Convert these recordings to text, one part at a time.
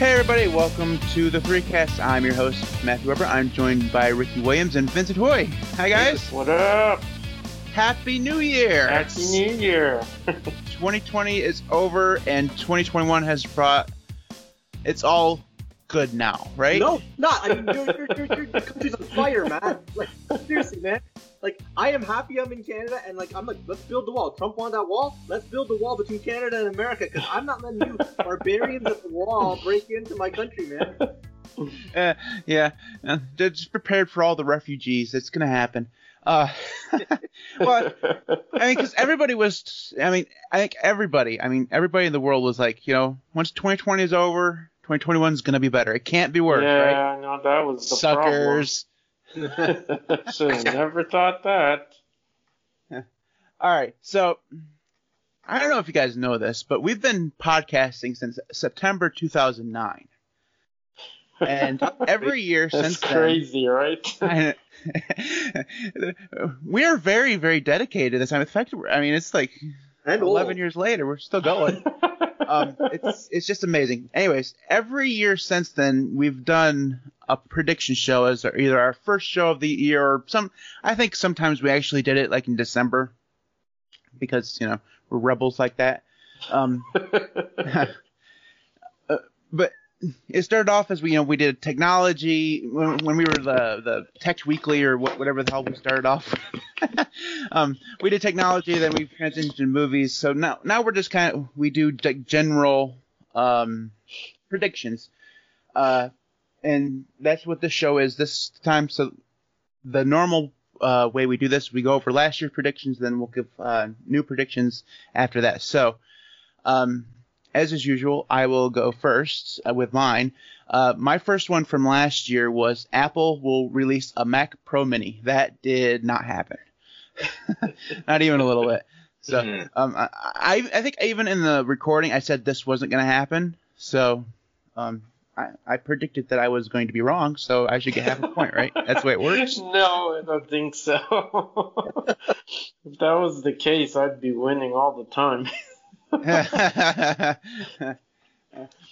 Hey everybody, welcome to the Threecast. I'm your host, Matthew Weber. I'm joined by Ricky Williams and Vincent Hoy. Hi guys. What up? Happy New Year. Happy New Year. 2020 is over and 2021 has brought it's all good now, right? No, not. I mean, your, your, your, your, your country's on fire, man. Like, seriously, man. Like, I am happy I'm in Canada, and like, I'm like, let's build the wall. Trump wanted that wall. Let's build the wall between Canada and America, because I'm not letting you barbarians at the wall break into my country, man. Uh, yeah, uh, just prepared for all the refugees. It's gonna happen. Uh, well, I mean, because everybody was. I mean, I think everybody. I mean, everybody in the world was like, you know, once 2020 is over, 2021 is gonna be better. It can't be worse, yeah, right? no, that was the Suckers. Should have never thought that. All right, so I don't know if you guys know this, but we've been podcasting since September 2009, and every year since then, crazy, right? I- we're very, very dedicated to this time. In fact, I mean, it's like And 11 old. years later, we're still going. Um, it's it's just amazing. Anyways, every year since then, we've done a prediction show as our, either our first show of the year or some. I think sometimes we actually did it like in December because you know we're rebels like that. Um, uh, but it started off as we you know we did technology when, when we were the the Tech Weekly or wh- whatever the hell we started off. um, we did technology, then we transitioned to movies. So now now we're just kind of we do like general um, predictions, uh, and that's what this show is this time. So the normal uh, way we do this, we go over last year's predictions, then we'll give uh, new predictions after that. So. Um, as is usual, I will go first uh, with mine. Uh, my first one from last year was Apple will release a Mac Pro Mini. That did not happen. not even a little bit. So Mhm. um, I, I I think even in the recording I said this wasn't going to happen. So um, I, I predicted that I was going to be wrong. So I should get half a point, right? That's the way it works. no, I don't think so. if that was the case, I'd be winning all the time.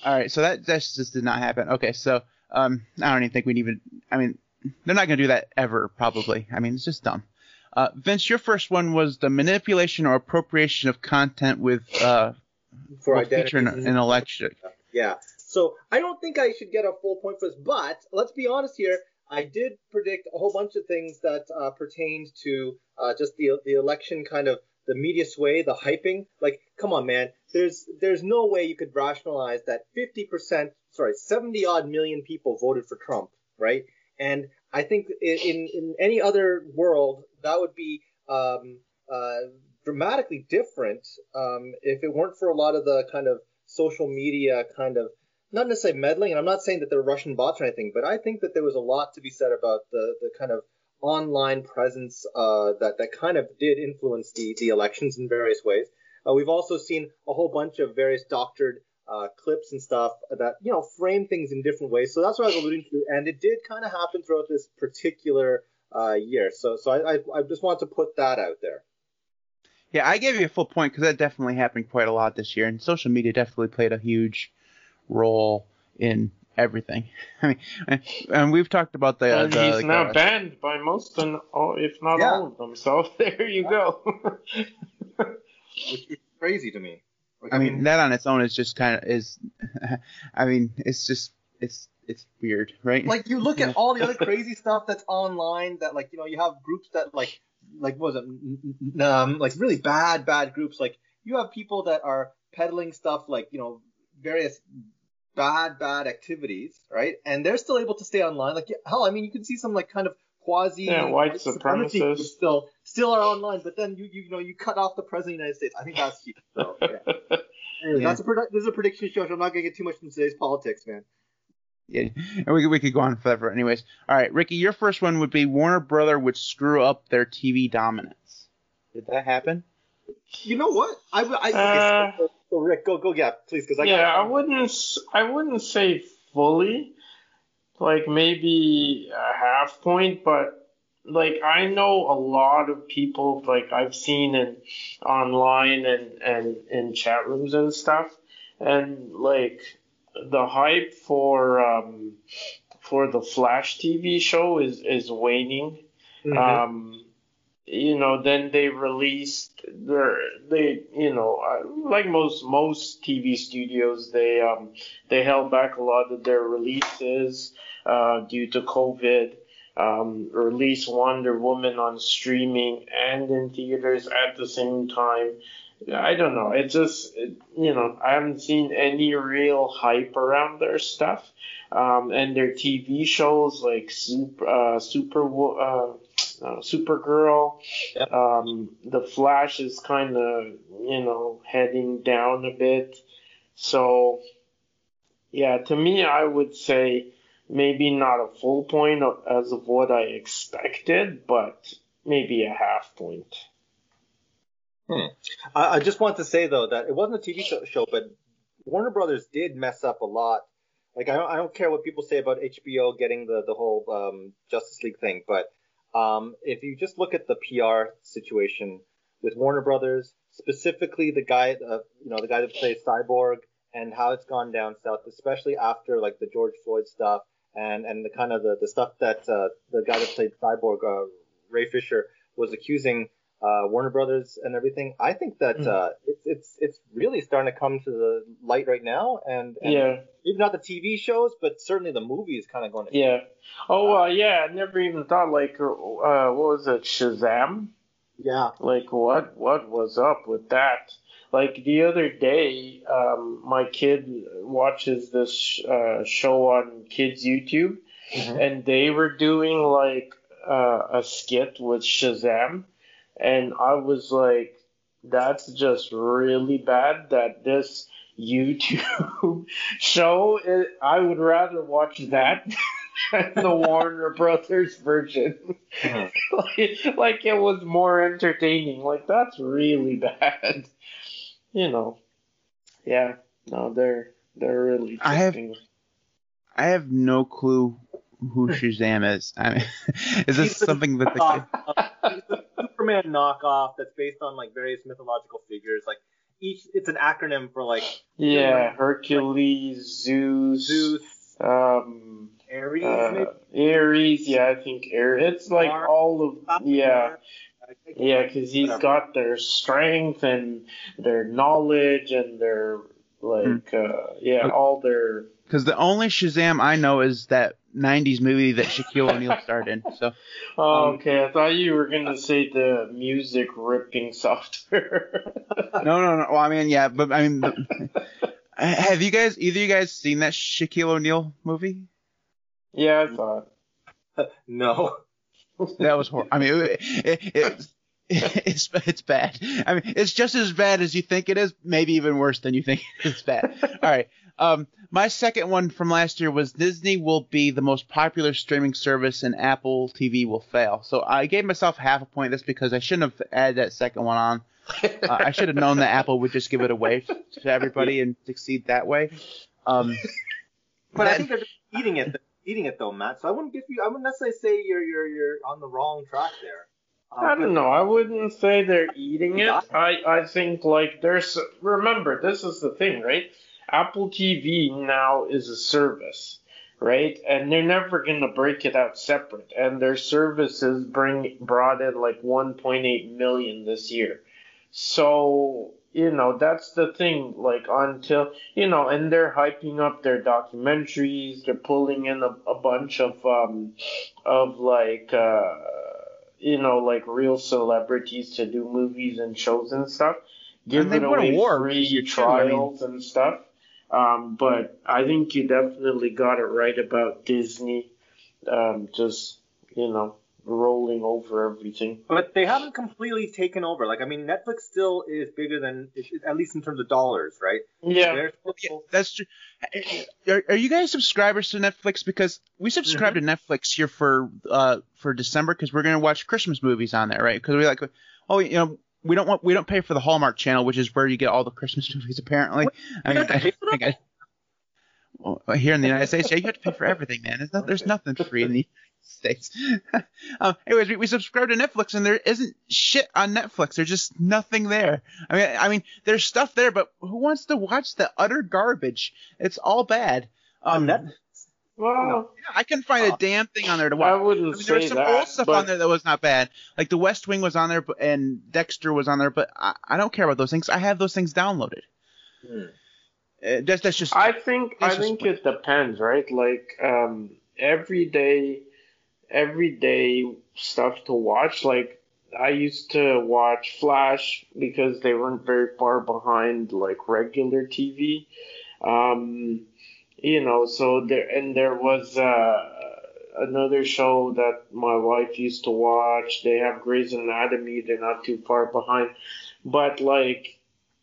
All right, so that that just did not happen. Okay, so um, I don't even think we'd even. I mean, they're not going to do that ever, probably. I mean, it's just dumb. Uh, Vince, your first one was the manipulation or appropriation of content with uh, For feature an, identity. an election. Yeah. So I don't think I should get a full point for this, but let's be honest here. I did predict a whole bunch of things that uh, pertained to uh, just the the election, kind of the media sway, the hyping. Like, come on, man. There's there's no way you could rationalize that 50%, sorry, 70 odd million people voted for Trump, right? And I think in in, any other world that would be um, uh, dramatically different um, if it weren't for a lot of the kind of social media kind of not necessarily meddling, and I'm not saying that they're Russian bots or anything, but I think that there was a lot to be said about the, the kind of online presence uh, that that kind of did influence the the elections in various ways. Uh, we've also seen a whole bunch of various doctored uh, clips and stuff that you know frame things in different ways. So that's what I was alluding to, and it did kind of happen throughout this particular uh, year. So so I, I I just want to put that out there. Yeah, I gave you a full point because that definitely happened quite a lot this year, and social media definitely played a huge role in everything. I mean, and- and we've talked about the. and the he's like, now uh, banned by most, and all, if not Yeah. all of them. So there you go. Which is crazy to me. Like, I mean, that on its own is just kind of is. I mean, it's just it's it's weird, right? like you look at all the other crazy stuff that's online that like you know you have groups that like like what was it N- n- um like really bad bad groups like you have people that are peddling stuff like you know various bad bad activities right and they're still able to stay online like hell I mean you can see some like kind of quasi Yeah, white supremacy supremacists. still still are online but then you you, you know you cut off the president of the United States I think that's cheap so yeah. Anyways, Yeah. that's a produ- this is a prediction show so I'm not gonna get too much into today's politics man Yeah, and we, could- we could go on forever. Anyways, all right, Ricky, your first one would be Warner Brother would screw up their TV dominance. Did that happen? You know what? I, would I Uh, so, so Rick, go go yeah, please, because I yeah, I wouldn't. I wouldn't say fully. Like maybe a half point, but like I know a lot of people. Like I've seen in online and and in chat rooms and stuff, and like the hype for um, for the Flash TV show is is waning. Mhm. Um, you know, then they released their they you know like most most TV studios they um they held back a lot of their releases uh, due to COVID. Um, release Wonder Woman on streaming and in theaters at the same time. I don't know. It just, it, you know, I haven't seen any real hype around their stuff. Um, and their TV shows like Super, uh, Super, uh, uh, Supergirl, Yep. um, The Flash is kind of, you know, heading down a bit. So, yeah, to me, I would say maybe not a full point as of what I expected, but maybe a half point. I, I just want to say though that it wasn't a TV show, show, but Warner Brothers did mess up a lot. Like I don't, I don't care what people say about HBO getting the the whole um, Justice League thing, but um, if you just look at the PR situation with Warner Brothers, specifically the guy, uh, you know, the guy that plays Cyborg, and how it's gone down south, especially after like the George Floyd stuff and and the kind of the, the stuff that uh, the guy that played Cyborg, uh, Ray Fisher, was accusing uh, Warner Brothers and everything. I think that Mm. uh, it's it's it's really starting to come to the light right now, and, and Yeah. maybe not the TV shows, but certainly the movie is kind of going to. Yeah. Oh, uh, yeah. I never even thought like, uh, what was it, Shazam? Yeah. Like, what, what was up with that? Like the other day, um, my kid watches this uh, show on kids YouTube, Mhm. and they were doing like uh, a skit with Shazam, and I was like, that's just really bad that this YouTube show. It, I would rather watch that than the Warner Brothers version. Mhm. like, like it was more entertaining. Like that's really bad. You know. Yeah. No, they're they're really. I have. I have no clue who Shazam is. I mean, is this something that the Superman knockoff that's based on like various mythological figures. Like each, it's an acronym for like Yeah, Hercules, Zeus, Zeus, um, Ares, uh, maybe. Ares. Yeah, I think Ares. It's like Mars. all of yeah. Yeah, because he's Whatever. got their strength and their knowledge and their like uh yeah all their because the only Shazam I know is that '90s movie that Shaquille O'Neal starred in. So oh, Um, okay I thought you were gonna say the music ripping software no, no, no. Well, I mean, yeah, but I mean, the, have you guys either you guys seen that Shaquille O'Neal movie? yeah I thought no. That was horrible. I mean, it, it, it's it's it's bad. I mean, it's just as bad as you think it is, maybe even worse than you think it's bad. All right. Um, my second one from last year was Disney will be the most popular streaming service and Apple TV will fail. So I gave myself half a point this because I shouldn't have added that second one on. Uh, I should have known that Apple would just give it away to everybody and succeed that way. Um, But I think they're just eating it, eating it though, Matt. So I wouldn't give you, I wouldn't necessarily say you're you're you're on the wrong track there. Um, I don't know. I wouldn't say they're eating it. I, I think like there's remember this is the thing, right? Apple TV now is a service, right? And they're never gonna break it out separate. And their services bring brought in like 1.8 million this year. So you know that's the thing. Like until you know, and they're hyping up their documentaries. They're pulling in a, a bunch of um of like uh you know like real celebrities to do movies and shows and stuff. Give And they it away free this I mean- trials and stuff. Um, but I think you definitely got it right about Disney. Um, just you know rolling over everything. But they haven't completely taken over. Like I mean, Netflix still is bigger than at least in terms of dollars, right? Yeah. They're Yeah, still- that's true. Are, are you guys subscribers to Netflix? Because we subscribe to Netflix here for uh for December because we're gonna watch Christmas movies on there, right? Because we like, oh, you know, we don't want we don't pay for the Hallmark channel, which is where you get all the Christmas movies. Apparently, I mean, I, think I, well, here in the United States, yeah, you have to pay for everything, man. There's, no, there's nothing free in the United States. um, anyways, we, we subscribe to Netflix, and there isn't shit on Netflix. There's just nothing there. I mean, I mean, there's stuff there, but who wants to watch the utter garbage? It's all bad. Um, Net- Well, yeah, I couldn't find a damn thing on there to watch. I wouldn't I mean, say there was some that. old stuff but on there that was not bad. Like the West Wing was on there, and Dexter was on there, but I, I don't care about those things. I have those things downloaded. Hmm. Uh, that's that's just I think I think weird. it depends, right? Like um, every day, everyday stuff to watch. Like I used to watch Flash because they weren't very far behind like regular TV. Um, you know, so there and there was uh, another show that my wife used to watch. They have Grey's Anatomy. They're not too far behind, but like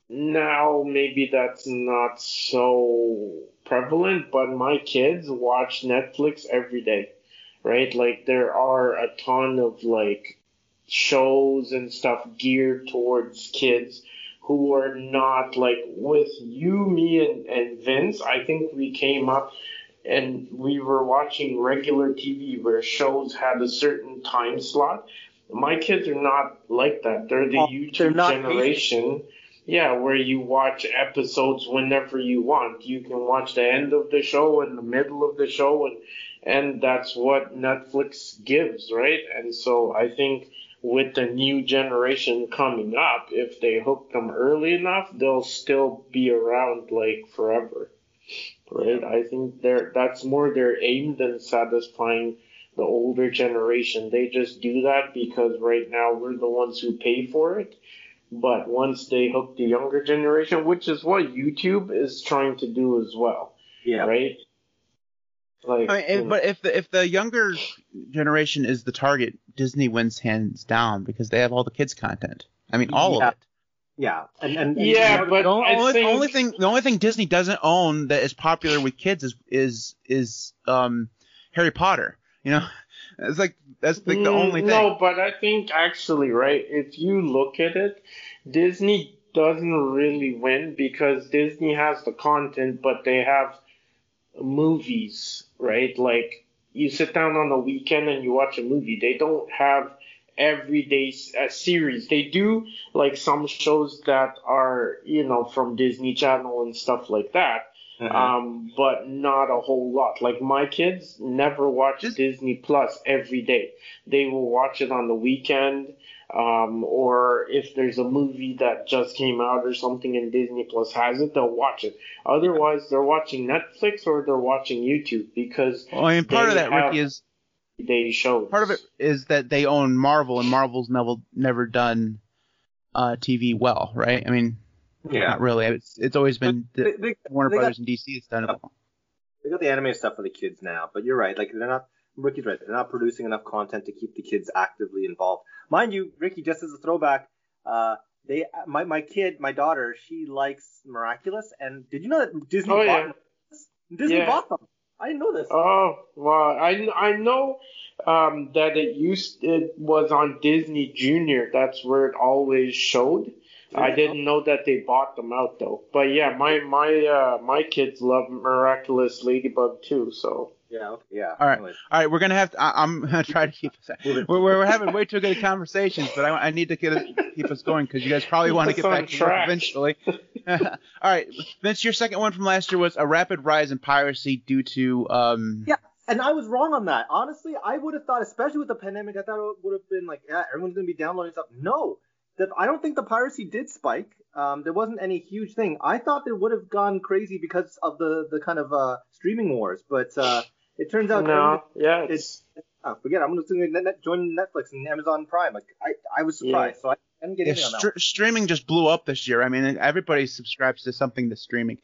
now maybe that's not so prevalent, but my kids watch Netflix every day, right? Like there are a ton of like shows and stuff geared towards kids who are not like with you, me, and, and Vince. I think we came up and we were watching regular TV where shows had a certain time slot. My kids are not like that. They're the Oh, they're YouTube not generation. Yeah, where you watch episodes whenever you want. You can watch the end of the show and the middle of the show and and that's what Netflix gives, right? And so I think with the new generation coming up, if they hook them early enough, they'll still be around like forever. Right? I think they're that's more their aim than satisfying the older generation. They just do that because right now we're the ones who pay for it. But once they hook the younger generation, which is what YouTube is trying to do as well, yeah. right? Like, I mean, if, but if the if the younger generation is the target, Disney wins hands down because they have all the kids content. I mean, all Yeah. of it. Yeah. And, and, and Yeah, and- but the only, think- only thing the only thing Disney doesn't own that is popular with kids is is is um Harry Potter. You know, it's like that's like the Mm, only thing. No, but I think actually, right, if you look at it, Disney doesn't really win because Disney has the content, but they have movies, right? Like you sit down on the weekend and you watch a movie. They don't have everyday a series. They do like some shows that are, you know, from Disney Channel and stuff like that. Mhm. Um, but not a whole lot. Like my kids never watch Disney Plus every day. They will watch it on the weekend, um, or if there's a movie that just came out or something and Disney Plus has it, they'll watch it. Otherwise, they're watching Netflix or they're watching YouTube because Well, I mean, part of they that, have- Ricky, is they shows. part of it is that they own Marvel, and Marvel's never never done uh, TV well, right? I mean, yeah. not really. It's it's always been They, the, they, Warner they got- Brothers and DC has done it well. they got the anime stuff for the kids now, but you're right. Like they're not. Ricky's right. They're not producing enough content to keep the kids actively involved. Mind you, Ricky, just as a throwback, uh, they my my kid, my daughter, she likes Miraculous, and did you know that Disney Oh, bought yeah. them? Disney Yeah. bought them. I didn't know this. Oh well, I I know um, that it used it was on Disney Junior. That's where it always showed. I didn't know that they bought them out though. But yeah, my my uh, my kids love Miraculous Ladybug too. So Yeah. Okay, yeah. All right. Anyways. All right, we're gonna have to. I, I'm gonna try to keep us. Move it. We're, we're having way too good conversations, but I, I need to get it, keep us going because you guys probably want to get back on to work eventually. All right, Vince, your second one from last year was a rapid rise in piracy due to um. Yeah. And I was wrong on that. Honestly, I would have thought, especially with the pandemic, I thought it would have been like, yeah, everyone's gonna be downloading stuff. No, the, I don't think the piracy did spike. Um, there wasn't any huge thing. I thought it would have gone crazy because of the the kind of uh, streaming wars, but uh, it turns out no, yeah, it's oh, forget. it. I'm gonna net, net, join Netflix and Amazon Prime. Like I, I was surprised, so I didn't get Yeah, in on that. str- streaming just blew up this year. I mean, everybody subscribes to something to streaming.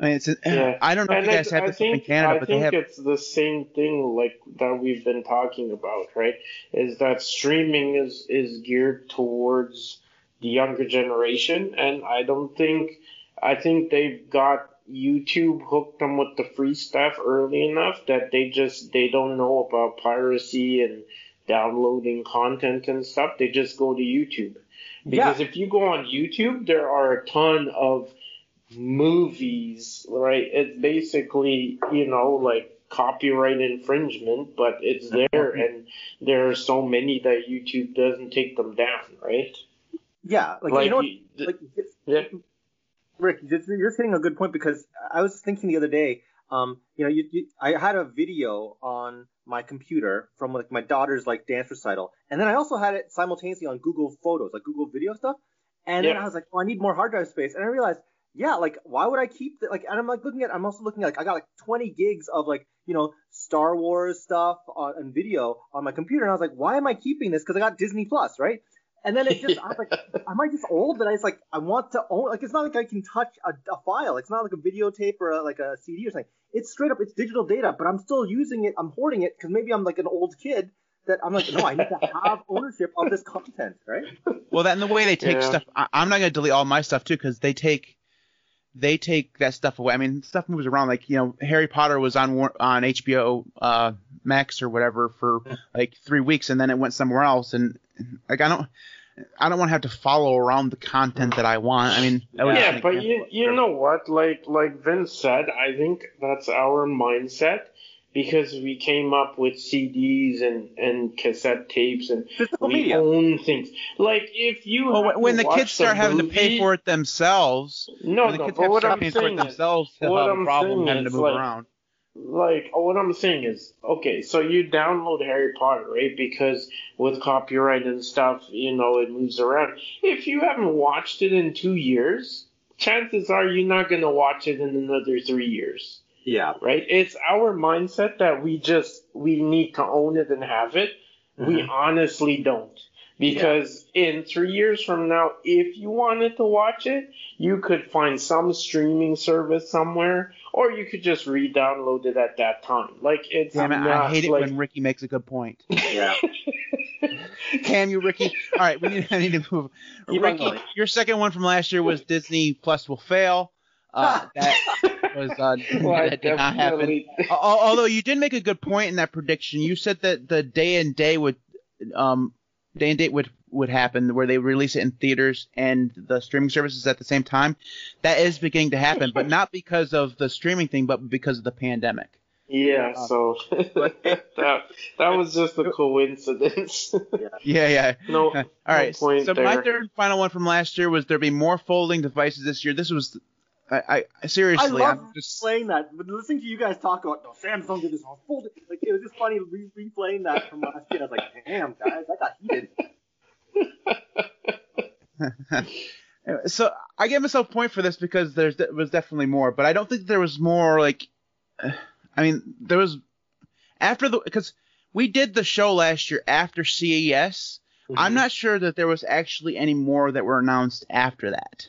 I mean, it's. Yeah. I don't know if you guys have I this up in Canada, I but they think it's the same thing like that we've been talking about, right? Is that streaming is is geared towards the younger generation, and I don't think I think they've got YouTube hooked them with the free stuff early enough that they just they don't know about piracy and downloading content and stuff. They just go to YouTube. Because if you go on YouTube, there are a ton of movies, right? It's basically, you know, like copyright infringement, but it's mm-hmm. there, and there are so many that YouTube doesn't take them down, right? Yeah, like, Like, you know, what- like Yeah. Rick, you're hitting a good point because I was thinking the other day. Um, you know, you, you, I had a video on my computer from like my daughter's like dance recital, and then I also had it simultaneously on Google Photos, like Google Video stuff. And then I was like, oh, I need more hard drive space, and I realized, yeah, like why would I keep the, like? And I'm like looking at, I'm also looking at like I got like 20 gigs of like you know Star Wars stuff on, and video on my computer, and I was like, why am I keeping this? Because I got Disney Plus, right? And then it just, I was like, am I just old that I just like I want to own like it's not like I can touch a, a file. It's not like a videotape or a, like a CD or something. It's straight up it's digital data, but I'm still using it. I'm hoarding it because maybe I'm like an old kid that I'm like no, I need to have ownership of this content, right? Well, that and the way they take Yeah. stuff, I, I'm not gonna delete all my stuff too because they take they take that stuff away. I mean, stuff moves around. Like you know, Harry Potter was on on HBO uh, Max or whatever for like three weeks, and then it went somewhere else. And like I don't I don't want to have to follow around the content that I want. I mean, yeah, but you you know what? Like like Vince said, I think that's our mindset because we came up with CDs and and cassette tapes and Physical we media. own things. Like if you when, the kids start having to pay for it themselves, no, the no. kids But what I'm for it saying is, what have a I'm problem saying having to is, move like, around. like what I'm saying is, okay, so you download Harry Potter, right? Because with copyright and stuff, you know, it moves around. If you haven't watched it in two years, chances are you're not gonna watch it in another three years, Yeah. right? It's our mindset that we just we need to own it and have it. We Mhm. honestly don't. Because in three years from now, if you wanted to watch it, you could find some streaming service somewhere, or you could just re-download it at that time. Like it's Damn it, not I hate it when Ricky makes a good point. Yeah. Damn you, Ricky. All right, we need, I need to move. Keep Ricky, your second one from last year was Disney Plus will fail. Uh, that was uh, Well, that did not happen. Although you did make a good point in that prediction. You said that the day and day would, um, day and date would would happen where they release it in theaters and the streaming services at the same time. That is beginning to happen, but not because of the streaming thing, but because of the pandemic. Yeah, so that that was just a coincidence. Yeah, yeah. no, All right. No so my third and final one from last year was there be more folding devices this year. This was, I, I I seriously, love I'm just. replaying that. But listening to you guys talk about, no, Samsung did this fold. Like it was just funny re- replaying that from last year. I was like, damn, guys, I got heated. so I gave myself a point for this because there's there was definitely more, but I don't think there was more like. uh, I mean, there was after the because we did the show last year after CES. Mm-hmm. I'm not sure that there was actually any more that were announced after that.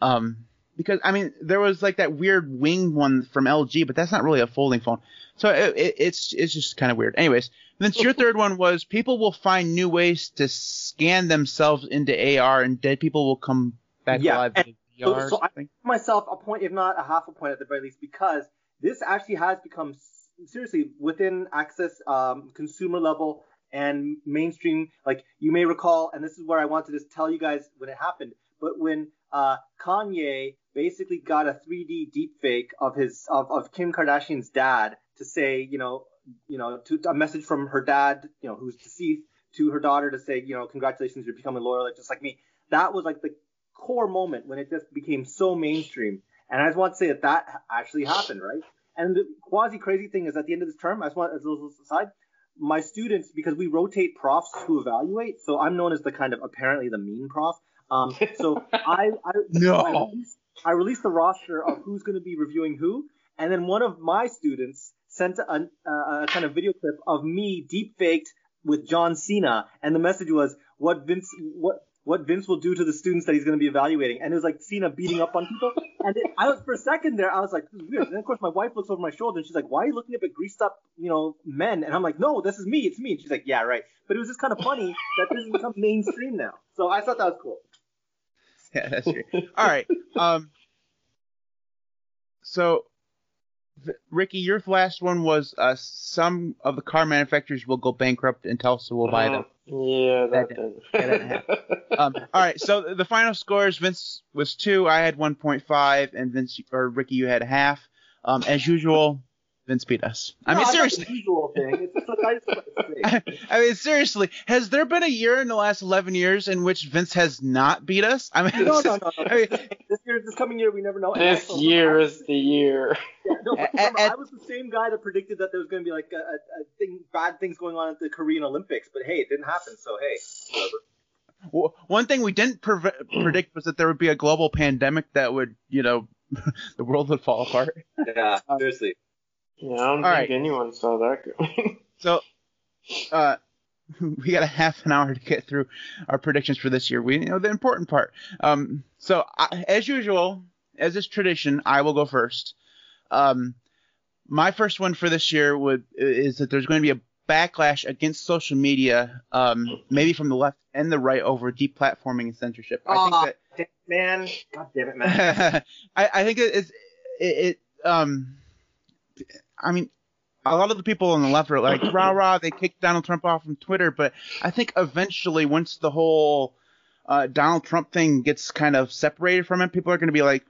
Um, because I mean, there was like that weird winged one from LG, but that's not really a folding phone. So it, it, it's it's just kind of weird. Anyways, then your third one was people will find new ways to scan themselves into AR, and dead people will come back Yeah, alive. and with so- so I- something. myself a point, if not a half a point at the very least, because this actually has become seriously within access um, consumer level and mainstream. Like you may recall, and this is where I wanted to just tell you guys when it happened. But when uh, Kanye basically got a 3D deepfake of his of, of Kim Kardashian's dad to say, you know, you know, to a message from her dad, you know, who's deceased, to her daughter to say, you know, congratulations, you're becoming loyal, like just like me. That was like the core moment when it just became so mainstream. And I just want to say that that actually happened, right? And the quasi crazy thing is at the end of this term, I just want as a little aside, my students because we rotate profs who evaluate, so I'm known as the kind of apparently the mean prof. Um, so I, I No. I released, I released the roster of who's going to be reviewing who, and then one of my students sent a, a, a kind of video clip of me deep faked with John Cena, and the message was what Vince what what Vince will do to the students that he's going to be evaluating, and it was like Cena beating up on people, and it, I was for a second there, I was like, this is weird, and then of course my wife looks over my shoulder and she's like, why are you looking up at greased up you know men, and I'm like, no, this is me, it's me, and she's like, yeah, right, but it was just kind of funny that this has become mainstream now, so I thought that was cool. Yeah, that's true. All right. Um. So Ricky, your last one was uh, some of the car manufacturers will go bankrupt and Tesla will buy them. Yeah, that, That didn't. that didn't Um, all right, so the final scores: Vince was two, I had 1.5, and Vince or Ricky, you had half. Um, as usual, Vince beat us. I No, mean, it's not seriously. thing. It's just like I just want to say. I mean, seriously, has there been a year in the last 11 years in which Vince has not beat us? I mean, No, no, no, no. I mean, This year, this coming year, we never know. This also, year is the year. Yeah, no, but A- remember, a- I was the same guy that predicted that there was going to be like a, a, a thing, bad things going on at the Korean Olympics. But hey, it didn't happen. So hey, whatever. w- one thing we didn't pre- predict was that there would be a global pandemic that would, you know, the world would fall apart. Yeah, seriously. Yeah, I don't All think right. anyone saw that coming. So, uh, we got a half an hour to get through our predictions for this year. We, you know, the important part. Um, so I, as usual, as is tradition, I will go first. Um, my first one for this year would is that there's going to be a backlash against social media, um, maybe from the left and the right over deplatforming and censorship. I think that Damn, man, God damn it, man. I, I think it's it, it um I mean a lot of the people on the left are like rah rah they kicked Donald Trump off from Twitter but I think eventually once the whole uh, Donald Trump thing gets kind of separated from it people are going to be like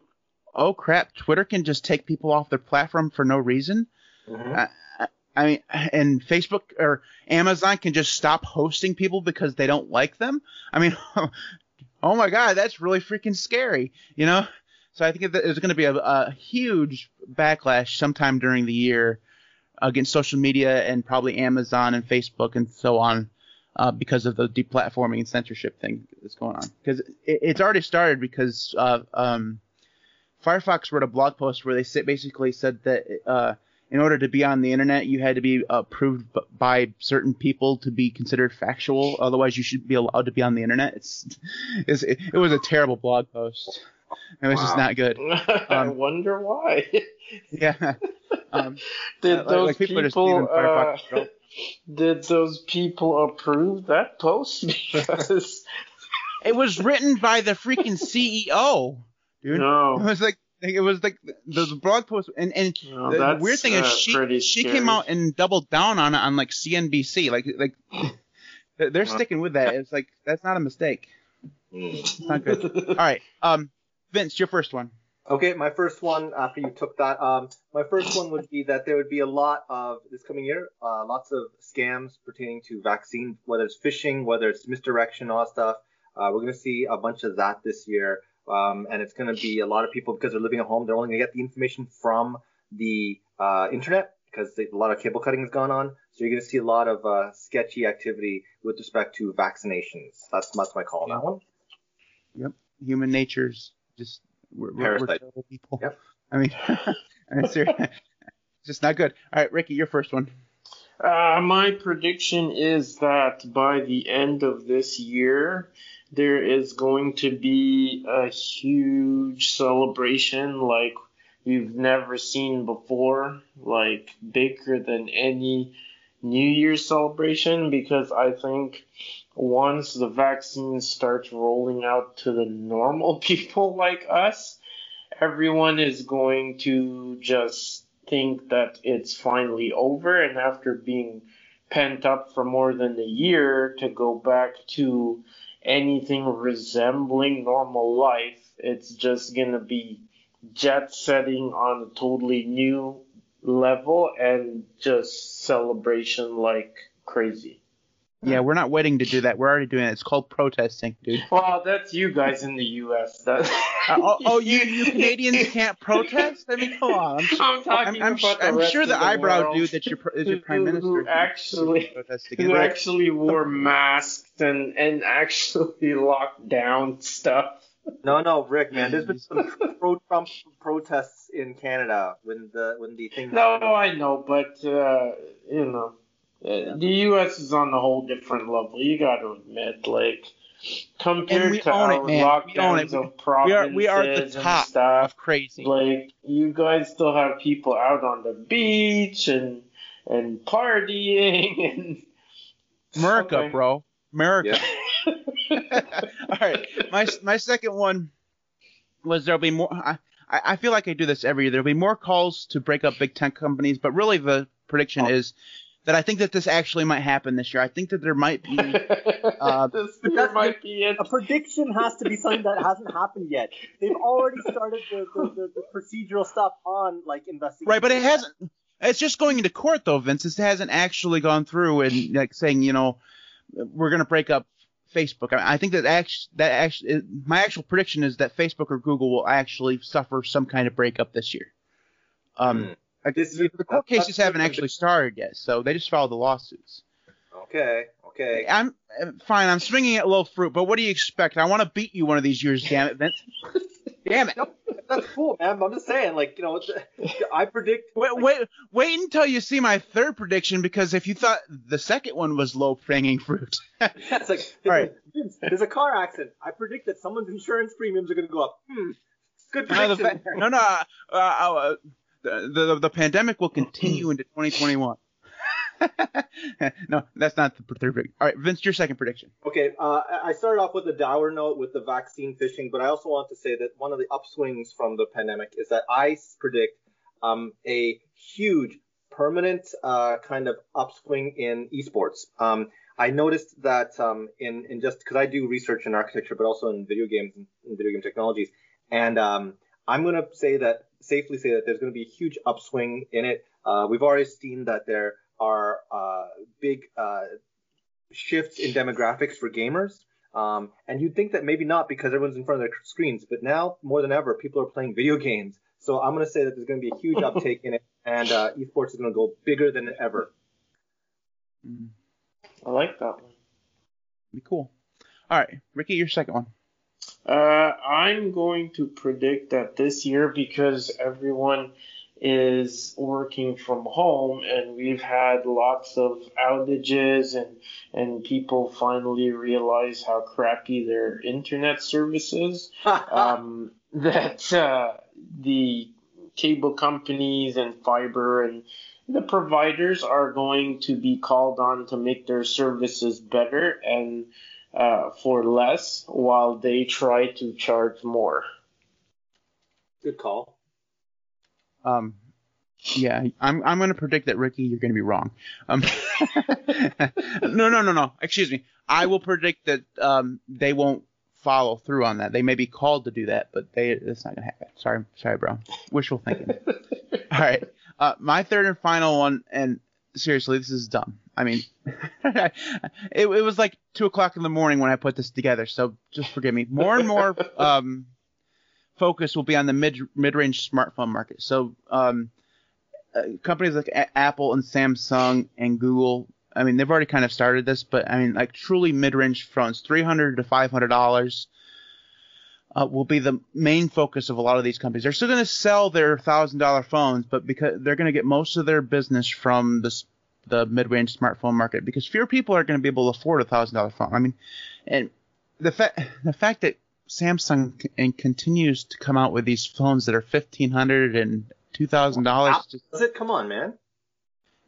oh crap Twitter can just take people off their platform for no reason Mhm. I mean, and Facebook or Amazon can just stop hosting people because they don't like them. I mean, oh my God, that's really freaking scary, you know? So I think there's going to be a, a huge backlash sometime during the year against social media and probably Amazon and Facebook and so on uh, because of the deplatforming and censorship thing that's going on. Because it, it's already started because uh, um, Firefox wrote a blog post where they basically said that uh, in order to be on the internet, you had to be approved by certain people to be considered factual. Otherwise, you should be allowed to be on the internet. It's, it's it, it was a terrible blog post. It was just not good. I Um, wonder why. Yeah. Um, Did like- those like people are just people? uh, did those people approve that post? Because it was written by the freaking CEO, dude. It was like it was like the, the blog post, and and no, the, the weird thing uh, is she she scary. came out and doubled down on it on like CNBC, like like they're they're sticking with that. It's like that's not a mistake. It's not good. All right, um, Vince, your first one. Okay, my first one after you took that, um, my first one would be that there would be a lot of this coming year, uh, lots of scams pertaining to vaccine, whether it's phishing, whether it's misdirection, all that stuff. Uh, we're gonna see a bunch of that this year, um, and it's gonna be a lot of people because they're living at home. They're only gonna get the information from the uh, internet because they, a lot of cable cutting has gone on. So you're gonna see a lot of uh, sketchy activity with respect to vaccinations. That's that's my call on that one. Yep, human nature's just we're, we're, we're terrible people. Yep. I mean, I mean, it's just not good. All right, Ricky, your first one. Uh, my prediction is that by the end of this year, there is going to be a huge celebration like we've never seen before, like bigger than any New Year's celebration, because I think once the vaccine starts rolling out to the normal people like us, everyone is going to just think that it's finally over. And after being pent up for more than a year to go back to anything resembling normal life it's just going to be jet setting on a totally new level and just celebration like crazy Yeah, we're not waiting to do that. We're already doing it. It's called protesting, dude. well that's you guys in the us that Uh, oh, oh, you you Canadians can't protest? I mean, come on. I'm, I'm talking I'm, I'm, about the I'm rest sure of the, the eyebrow world. dude that your pr- is your prime minister who who- actually- who protested who actually wore masks and, and actually locked down stuff. No, no, Rick, man. There's been some pro-Trump protests in Canada when the when the thing. No, I know, but uh, you know, uh, the U.S. is on a whole different level. You got to admit, like compared to own it, our man. We own it. lockdowns of we provinces are we are the and top stuff, of crazy. like you guys still have people out on the beach and and partying and America, Okay. bro. America. Yeah. All right. My my second one was there'll be more. I, I, I feel like I do this every year. There'll be more calls to break up big tech companies, but really the prediction Oh. is that I think that this actually might happen this year. I think that there might be. Uh, this year might be it. A prediction has to be something that hasn't happened yet. They've already started the, the, the, the procedural stuff on like investigation. Right, but it hasn't. It's just going into court though, Vince. It hasn't actually gone through and like saying, you know, we're going to break up Facebook. I, I think that actually, that actually, my actual prediction is that Facebook or Google will actually suffer some kind of breakup this year. Um, Hmm. Like, This the, the court cases haven't actually started yet, so they just filed the lawsuits. Okay. Okay. I'm uh, fine. I'm swinging at low fruit, but what do you expect? I want to beat you one of these years, damn it, Vince. damn it. That's cool, man. I'm just saying, like, you know, I predict. Wait, wait, wait until you see my third prediction because if you thought the second one was low hanging fruit, It's like, All right. Vince, there's a car accident. I predict that someone's insurance premiums are going to go up. Hmm. Good no, the prediction. no, no, uh, uh, the, the the pandemic will continue into 2021. no, that's not the third prediction. All right, Vince, your second prediction. Okay, uh, I started off with a dour note with the vaccine phishing, but I also want to say that one of the upswings from the pandemic is that I predict um, a huge, permanent uh, kind of upswing in esports. Um, I noticed that um, in, in just because I do research in architecture, but also in video games and video game technologies, and um, I'm going to say that safely say that there's going to be a huge upswing in it. Uh, we've already seen that there are uh, big uh, shifts in demographics for gamers. Um, and you'd think that maybe not because everyone's in front of their screens, but now more than ever, people are playing video games. So I'm going to say that there's going to be a huge uptake in it, and uh, esports is going to go bigger than ever. Mm, I like that one. be cool. All right, Ricky, your second one. Uh, I'm going to predict that this year, because everyone is working from home and we've had lots of outages and and people finally realize how crappy their internet service is, um, that uh, the cable companies and fiber and the providers are going to be called on to make their services better and uh, for less while they try to charge more. Good call. Um, yeah, I'm I'm going to predict that Ricky, you're going to be wrong. Um, no, no, no, no. Excuse me. I will predict that um, they won't follow through on that. They may be called to do that, but they it's not going to happen. Sorry, sorry, bro. Wishful thinking. All right. Uh, my third and final one, and seriously, this is dumb. I mean, it, it was like two o'clock in the morning when I put this together, so just forgive me. More and more um, focus will be on the mid mid range smartphone market. So um, uh, companies like A- Apple and Samsung and Google. I mean, they've already kind of started this, but I mean, like truly mid range phones, three hundred to five hundred dollars. Uh, will be the main focus of a lot of these companies. They're still going to sell their thousand dollar phones, but because they're going to get most of their business from this the mid-range smartphone market because fewer people are going to be able to afford a thousand dollar phone. I mean, and the fact the fact that Samsung c- and continues to come out with these phones that are fifteen hundred and two thousand dollars, Does it? Come on, man.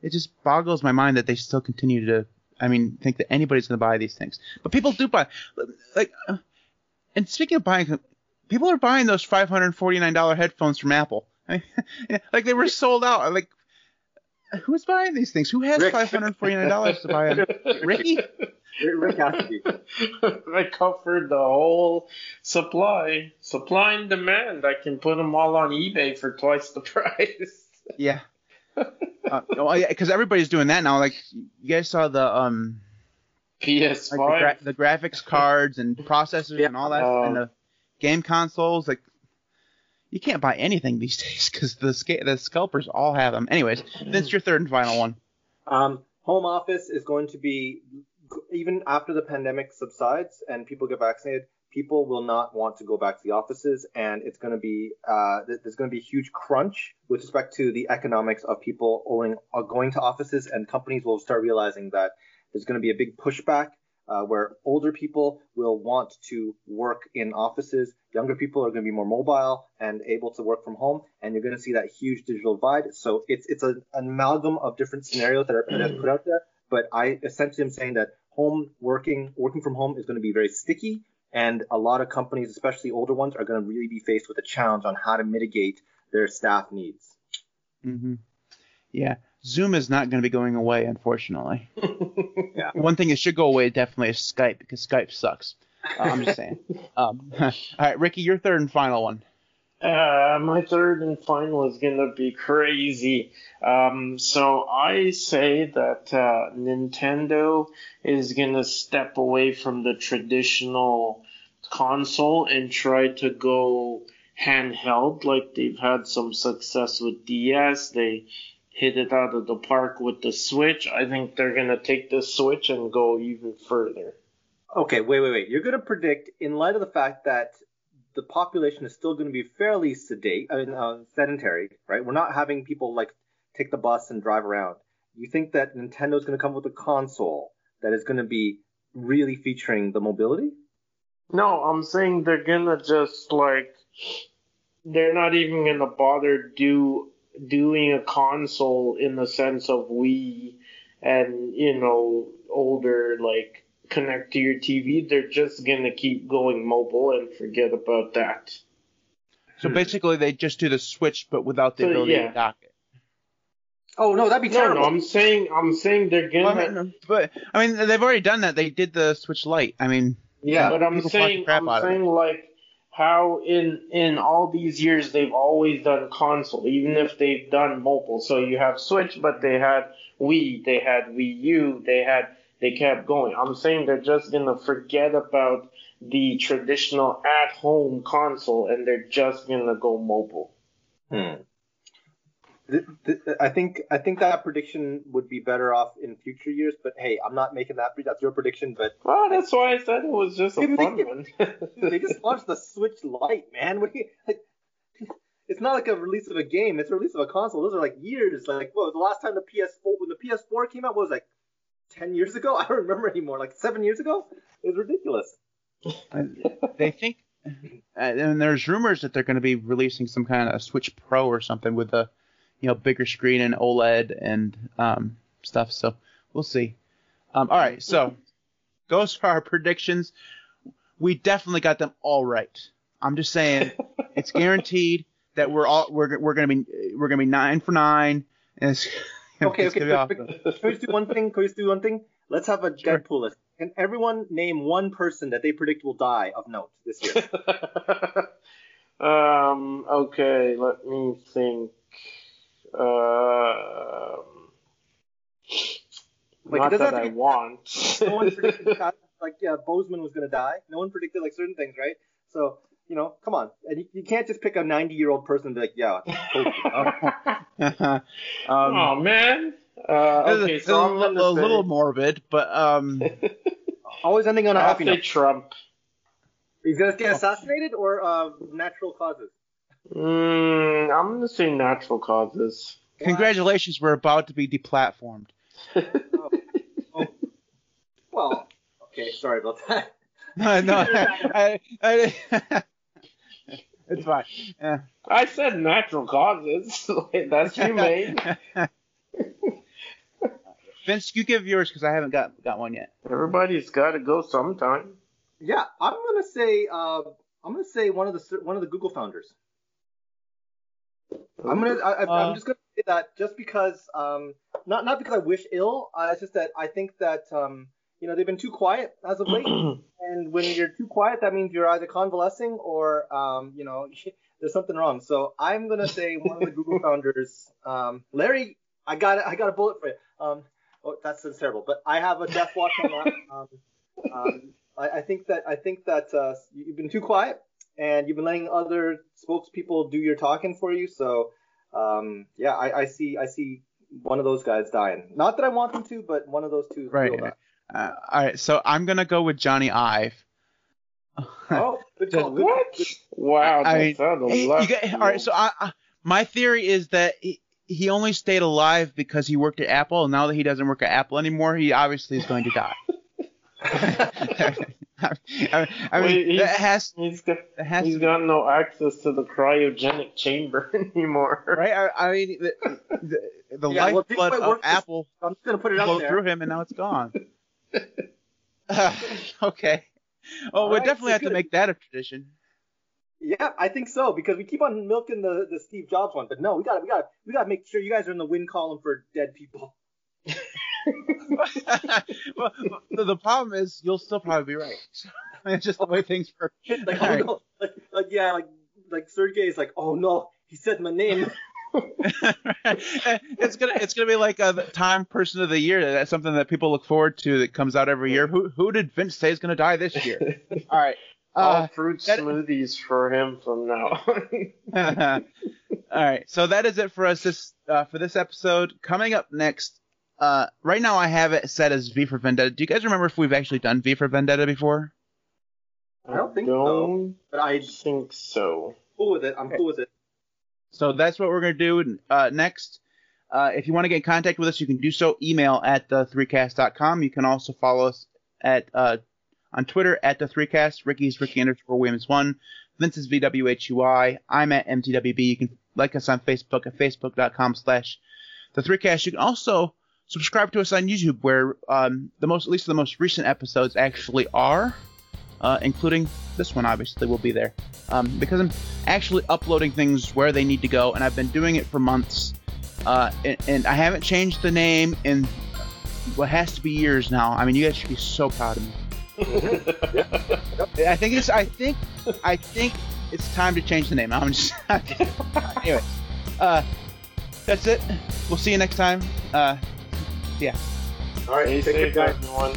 it just boggles my mind that they still continue to. I mean, think that anybody's going to buy these things, but people do buy. Like, uh, and speaking of buying, people are buying those five hundred forty nine dollar headphones from Apple. I mean, like they were sold out. Like, who's buying these things? Who has five hundred forty nine dollars to buy them? Ricky? Rick has to be. I covered the whole supply, supply and demand. I can put them all on eBay for twice the price. Yeah. Uh, oh yeah, because everybody's doing that now. Like you guys saw the um PS5. like the, gra- the graphics cards and processors Yeah. and all that, Um, and the game consoles. Like you can't buy anything these days because the sca- the scalpers all have them. Anyways, Vince, your third and final one. Um, home office is going to be even after the pandemic subsides and people get vaccinated. People will not want to go back to the offices, and it's going to be uh, there's going to be a huge crunch with respect to the economics of people owing uh, going to offices, and companies will start realizing that there's going to be a big pushback uh, where older people will want to work in offices, younger people are going to be more mobile and able to work from home, and you're going to see that huge digital divide. So it's it's an amalgam of different scenarios that are, put out there. But I essentially am saying that home working working from home is going to be very sticky, and a lot of companies, especially older ones, are going to really be faced with a challenge on how to mitigate their staff needs. hmm Yeah, Zoom is not going to be going away, unfortunately. Yeah. One thing that should go away definitely is Skype because Skype sucks. Uh, I'm just saying. Um, all right, Ricky, your third and final one. Uh, my third and final is gonna be crazy. Um, so I say that uh, Nintendo is gonna step away from the traditional console and try to go handheld. Like they've had some success with DS. They hit it out of the park with the Switch. I think they're gonna take the Switch and go even further. Okay, wait, wait, wait. You're going to predict, in light of the fact that the population is still going to be fairly sedate, I mean, uh, sedentary, right? We're not having people like take the bus and drive around. You think that Nintendo's going to come with a console that is going to be really featuring the mobility? No, I'm saying they're gonna just like they're not even gonna bother do doing a console in the sense of Wii and you know older like connect to your TV. They're just gonna keep going mobile and forget about that. So hmm. basically, they just do the Switch, but without the So, ability yeah. to dock it. Oh no, that'd be terrible. no, I'm saying I'm saying they're Well, gonna. I mean, but I mean, they've already done that. They did the Switch Lite. I mean, yeah, uh, but I'm people fuck the saying I'm out it. saying like how in in all these years they've always done console, even if they've done mobile. So you have Switch, but they had Wii, they had Wii U, they had they kept going. I'm saying they're just gonna forget about the traditional at home console and they're just gonna go mobile. Hmm. Th- th- I think I think that prediction would be better off in future years. But hey, I'm not making that. That's your prediction. But Well, that's why I said it was just a Maybe they fun one. they just launched the Switch Lite, man. What do you, like, it's not like a release of a game. It's a release of a console. Those are like years. Like, what was the last time the PS4 when the PS4 came out? What was like ten years ago? I don't remember anymore. Like seven years ago? It was ridiculous. they think, and there's rumors that they're going to be releasing some kind of Switch Pro or something with a, you know, bigger screen and OLED and um, stuff. So we'll see. Um, all right, so goes for our predictions. We definitely got them all right. I'm just saying, it's guaranteed that we're all we're we're gonna be we're gonna be nine for nine. And it's, Okay, it's okay. gonna be awesome. can we do one thing? Can we do one thing? Let's have a Sure. Deadpool list. Can everyone name one person that they predict will die of note this year? um. Okay. Let me think. Um. Like, it not doesn't that have I be- want. no one predicted like yeah, Boseman was gonna die. No one predicted like certain things, right? So you know, come on, and you, you can't just pick a 90 year old person and be like, yeah, um, oh man. Uh, okay, this so is a, little- morbid, but um, always ending on a I'll happy note. Trump. He's gonna get assassinated or uh, natural causes. Mm, I'm gonna say natural causes. congratulations, we're about to be deplatformed. Well, okay, sorry about that. No, no, I, I, I- it's fine. Yeah. I said natural causes. That's humane. Vince, you give yours because I haven't got got one yet. Everybody's got to go sometime. Yeah, I'm gonna say uh, I'm gonna say one of the one of the Google founders. I'm gonna I, I- Uh, I'm just gonna say that just because um not not because I wish ill. Uh, it's just that I think that um you know they've been too quiet as of late, and when you're too quiet, that means you're either convalescing or um you know there's something wrong. So I'm gonna say one of the Google founders, um Larry. I got it. I got a bullet for you. Um, oh, that's that's terrible. But I have a death watch on that. Um, um, I, I think that I think that uh, you've been too quiet and you've been letting other spokespeople do your talking for you. So um, yeah, I, I see I see one of those guys dying. Not that I want them to, but one of those two. Right. Uh, all right, so I'm gonna go with Jony Ive. Oh, good call. Good, What? good- Wow, I that mean, sounded Hey, you left get- all right, so I, I, my theory is that he, he only stayed alive because he worked at Apple, and now that he doesn't work at Apple anymore, he obviously is going to die. I, I, I mean, Wait, he's- that has He's got, that has he's got no access to the cryogenic chamber anymore. right. I, I mean, the, the, the Yeah, lifeblood Bigfoot of worked this- Apple I'm just gonna put it out flowed there. through him, and now it's gone. okay. Oh, All we right, definitely so have to make that a tradition. Yeah, I think so because we keep on milking the, the Steve Jobs one, but no, we got we got we got to make sure you guys are in the win column for dead people. well, the, the problem is you'll still probably be right. it's just the way things work. like, All oh right. no, like, like yeah, like like Sergey is like, oh no, he said my name. it's gonna it's gonna be like a time person of the year. That's something that people look forward to that comes out every year. Who who did Vince say is gonna die this year? All right. All Uh, fruit that- smoothies for him from now on. all right. So that is it for us this uh, for this episode. Coming up next. Uh, right now I have it set as V for Vendetta. Do you guys remember if we've actually done V for Vendetta before? I don't think so. don't But I think so. cool with it. I'm cool with it. So that's what we're going to do uh, next. Uh, if you want to get in contact with us, you can do so. Email at the3cast.com. You can also follow us at uh, on Twitter at the 3cast. Ricky's Ricky underscore Williams one. Vince is VWHUI. I'm at MTWB. You can like us on Facebook at facebook.com slash the 3cast. You can also subscribe to us on YouTube, where um, the most, at least the most recent episodes actually are, uh, including this one. Obviously, will be there um, because I'm actually uploading things where they need to go, and I've been doing it for months. Uh, and, and I haven't changed the name in what has to be years now. I mean, you guys should be so proud of me. I think it's. I think. I think it's time to change the name. I'm just. anyway, uh, that's it. We'll see you next time. Uh, All right, Stay take care, guys. everyone.